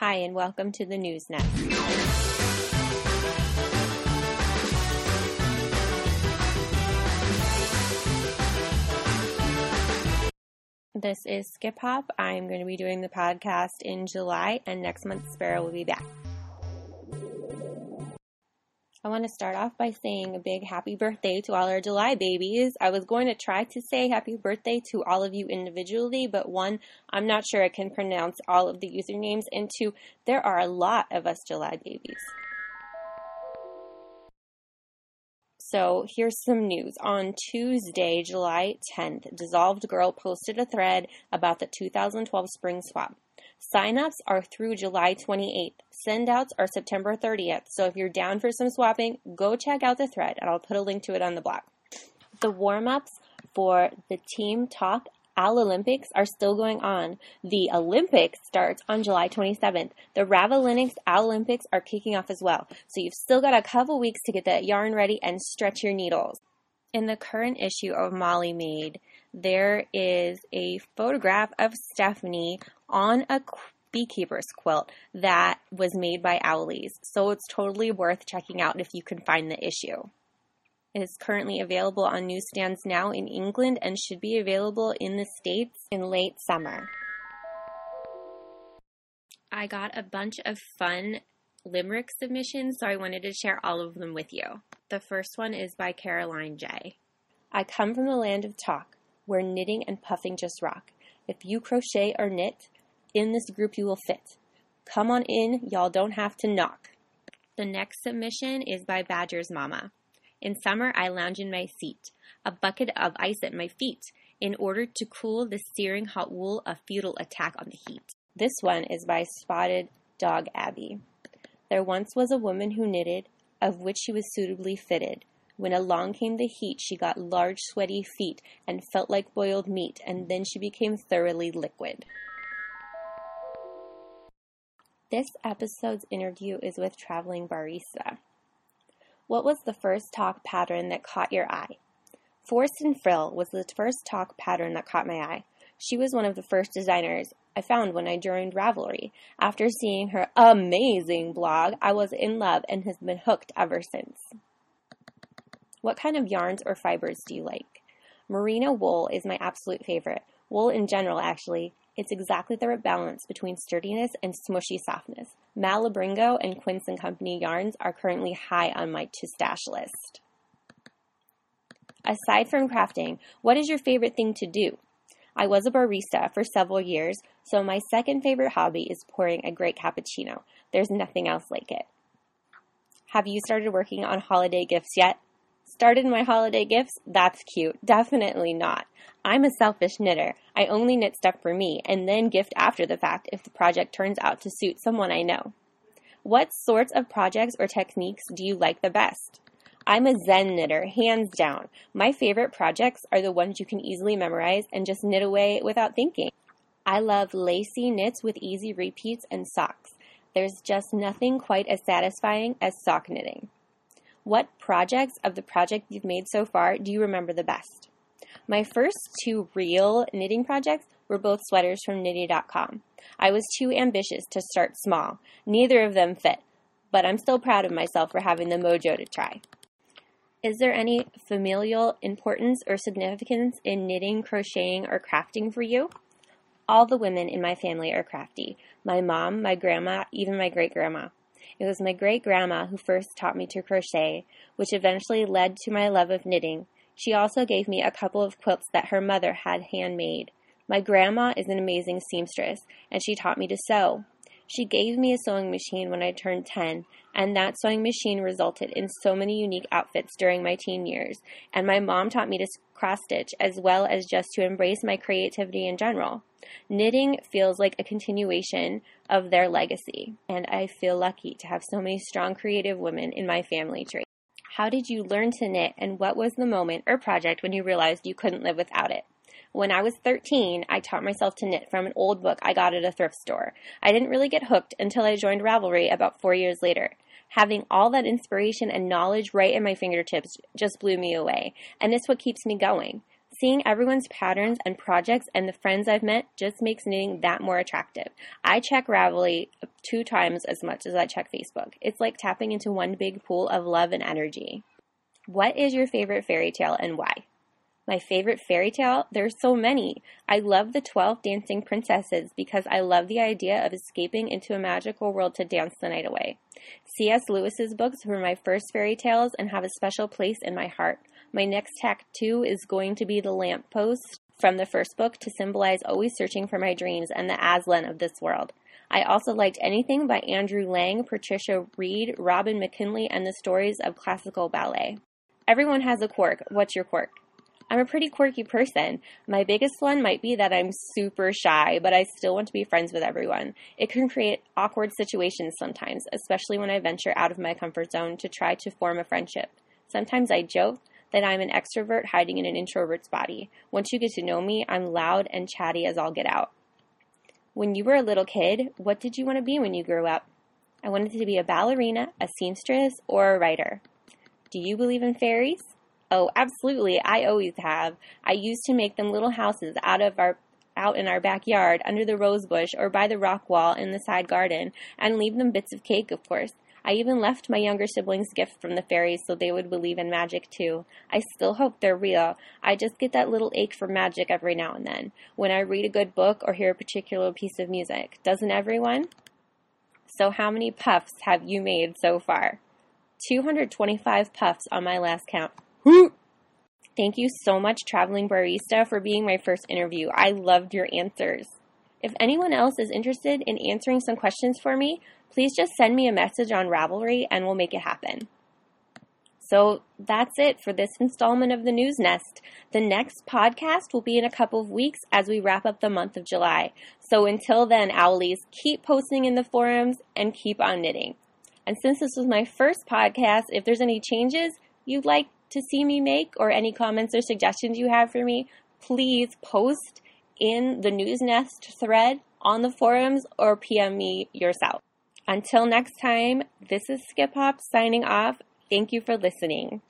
Hi, and welcome to the News Nest. This is Skiphop. I'm going to be doing the podcast in July, and next month Sparrow will be back. I want to start off by saying a big happy birthday to all our July babies. I was going to try to say happy birthday to all of you individually, but one, I'm not sure I can pronounce all of the usernames, and two, there are a lot of us July babies. So here's some news. On Tuesday, July 10th, Dissolved Girl posted a thread about the 2012 spring swap. Signups are through July 28th. Sendouts are September 30th. So if you're down for some swapping, go check out the thread and I'll put a link to it on the blog. The warm ups for the Team TOK Owlympics are still going on. The Olympics starts on July 27th. The Ravellenics Al Olympics are kicking off as well. So you've still got a couple weeks to get that yarn ready and stretch your needles. In the current issue of Mollie Made, there is a photograph of Stephanie on a beekeeper's quilt that was made by Owlies. So it's totally worth checking out if you can find the issue. Is currently available on newsstands now in England and should be available in the States in late summer. I got a bunch of fun limerick submissions, so I wanted to share all of them with you. The first one is by Caroline J. I come from the land of TOK, where knitting and puffing just rock. If you crochet or knit, in this group you will fit. Come on in, y'all don't have to knock. The next submission is by Badger's Mama. In summer, I lounge in my seat, a bucket of ice at my feet, in order to cool the searing hot wool, of futile attack on the heat. This one is by Spotted Dog Abby. There once was a woman who knitted, of which she was suitably fitted. When along came the heat, she got large sweaty feet and felt like boiled meat, and then she became thoroughly liquid. This episode's interview is with Traveling Barista. What was the first TOK pattern that caught your eye? Forest and Frill was the first TOK pattern that caught my eye. She was one of the first designers I found when I joined Ravelry. After seeing her amazing blog, I was in love and has been hooked ever since. What kind of yarns or fibers do you like? Merino wool is my absolute favorite. Wool in general, actually. It's exactly the right balance between sturdiness and smushy softness. Malabrigo and Quince and Company yarns are currently high on my to stash list. Aside from crafting, what is your favorite thing to do? I was a barista for several years, so my second favorite hobby is pouring a great cappuccino. There's nothing else like it. Have you started working on holiday gifts yet? Started my holiday gifts? That's cute. Definitely not. I'm a selfish knitter. I only knit stuff for me and then gift after the fact if the project turns out to suit someone I know. What sorts of projects or techniques do you like the best? I'm a Zen knitter, hands down. My favorite projects are the ones you can easily memorize and just knit away without thinking. I love lacy knits with easy repeats and socks. There's just nothing quite as satisfying as sock knitting. What projects of the project you've made so far do you remember the best? My first two real knitting projects were both sweaters from knitty.com. I was too ambitious to start small. Neither of them fit, but I'm still proud of myself for having the mojo to try. Is there any familial importance or significance in knitting, crocheting, or crafting for you? All the women in my family are crafty. My mom, my grandma, even my great grandma. It was my great grandma who first taught me to crochet, which eventually led to my love of knitting. She also gave me a couple of quilts that her mother had handmade. My grandma is an amazing seamstress, and she taught me to sew. She gave me a sewing machine when I turned 10, and that sewing machine resulted in so many unique outfits during my teen years. And my mom taught me to cross stitch as well as just to embrace my creativity in general. Knitting feels like a continuation of their legacy, and I feel lucky to have so many strong creative women in my family tree. How did you learn to knit, and what was the moment or project when you realized you couldn't live without it? When I was 13, I taught myself to knit from an old book I got at a thrift store. I didn't really get hooked until I joined Ravelry about four years later. Having all that inspiration and knowledge right at my fingertips just blew me away, and it's what keeps me going. Seeing everyone's patterns and projects and the friends I've met just makes knitting that more attractive. I check Ravelry two times as much as I check Facebook. It's like tapping into one big pool of love and energy. What is your favorite fairy tale and why? My favorite fairy tale? There's so many. I love the 12 dancing princesses because I love the idea of escaping into a magical world to dance the night away. C.S. Lewis's books were my first fairy tales and have a special place in my heart. My next tattoo is going to be the lamp lamppost from the first book to symbolize always searching for my dreams and the Aslan of this world. I also liked anything by Andrew Lang, Patricia Wrede, Robin McKinley, and the stories of classical ballet. Everyone has a quirk. What's your quirk? I'm a pretty quirky person. My biggest one might be that I'm super shy, but I still want to be friends with everyone. It can create awkward situations sometimes, especially when I venture out of my comfort zone to try to form a friendship. Sometimes I joke, that I'm an extrovert hiding in an introvert's body. Once you get to know me, I'm loud and chatty as all get out. When you were a little kid, what did you want to be when you grew up? I wanted to be a ballerina, a seamstress, or a writer. Do you believe in fairies? Oh, absolutely. I always have. I used to make them little houses out of our out in our backyard under the rose bush or by the rock wall in the side garden and leave them bits of cake, of course. I even left my younger siblings gifts from the fairies so they would believe in magic too. I still hope they're real. I just get that little ache for magic every now and then when I read a good book or hear a particular piece of music. Doesn't everyone? So, how many puffs have you made so far? 225 puffs on my last count. Thank you so much, Traveling Barista, for being my first interview. I loved your answers. If anyone else is interested in answering some questions for me, please just send me a message on Ravelry and we'll make it happen. So that's it for this installment of the News Nest. The next podcast will be in a couple of weeks as we wrap up the month of July. So until then, Owlies, keep posting in the forums and keep on knitting. And since this was my first podcast, if there's any changes you'd like to see me make or any comments or suggestions you have for me, please post in the News Nest thread on the forums or PM me yourself. Until next time, this is Skiphop signing off. Thank you for listening.